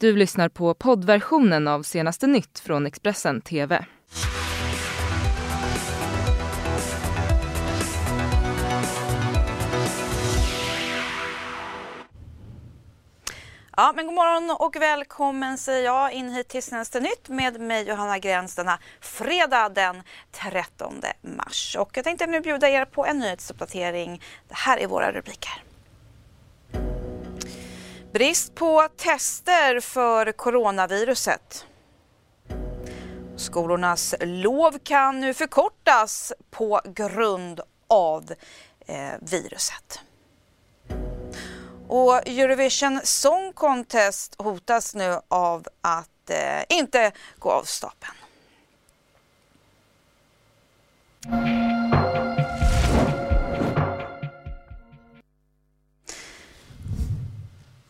Du lyssnar på poddversionen av senaste nytt från Expressen TV. Ja, men god morgon och välkommen säger jag in hit till Senaste nytt med mig Johanna Gräns denna fredag den 13 mars. Och jag tänkte nu bjuda er på en nyhetsuppdatering. Det här är våra rubriker. Brist på tester för coronaviruset. Skolornas lov kan nu förkortas på grund av eh, viruset. Och Eurovision Song Contest hotas nu av att eh, inte gå av stapeln.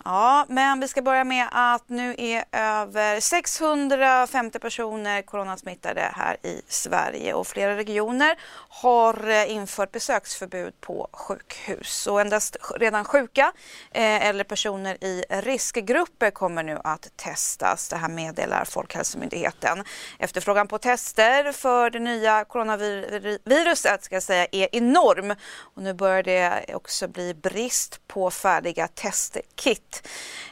Ja, men vi ska börja med att nu är över 650 personer coronasmittade här i Sverige och flera regioner har eh, infört besöksförbud på sjukhus. Och endast redan sjuka eh, eller personer i riskgrupper kommer nu att testas. Det här meddelar Folkhälsomyndigheten. Efterfrågan på tester för det nya coronaviruset ska jag säga, är enorm och nu börjar det också bli brist på färdiga testkit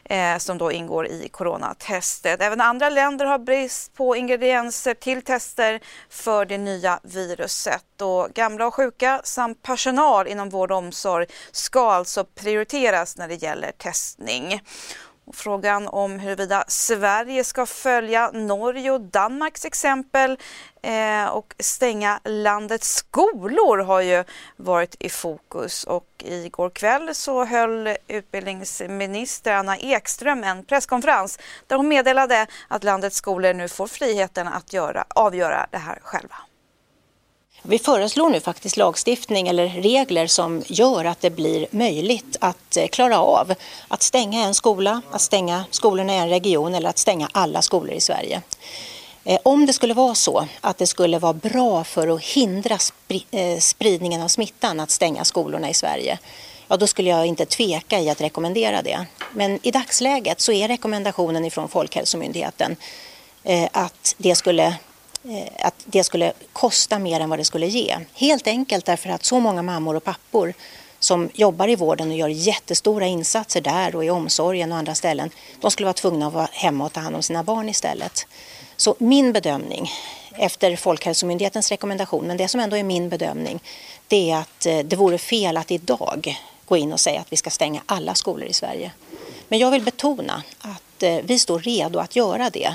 eh, som då ingår i coronatestet. Även andra länder har brist på ingredienser till tester för det nya viruset. Och gamla och sjuka samt personal inom vård och omsorg ska alltså prioriteras när det gäller testning. Och frågan om huruvida Sverige ska följa Norge och Danmarks exempel eh, och stänga landets skolor har ju varit i fokus. Och igår kväll så höll utbildningsminister Anna Ekström en presskonferens där hon meddelade att landets skolor nu får friheten att göra, avgöra det här själva. Vi föreslår nu faktiskt lagstiftning eller regler som gör att det blir möjligt att eh, klara av att stänga en skola, att stänga skolorna i en region eller att stänga alla skolor i Sverige. Eh, om det skulle vara så att det skulle vara bra för att hindra eh, spridningen av smittan att stänga skolorna i Sverige, ja då skulle jag inte tveka i att rekommendera det. Men i dagsläget så är rekommendationen ifrån Folkhälsomyndigheten att det skulle Eh, att det skulle kosta mer än vad det skulle ge. Helt enkelt därför att så många mammor och pappor som jobbar i vården och gör jättestora insatser där och i omsorgen och andra ställen, de skulle vara tvungna att vara hemma och ta hand om sina barn istället. Så min bedömning, efter Folkhälsomyndighetens rekommendation, men det som ändå är min bedömning, det är att eh, det vore fel att idag gå in och säga att vi ska stänga alla skolor i Sverige. Men jag vill betona att eh, vi står redo att göra det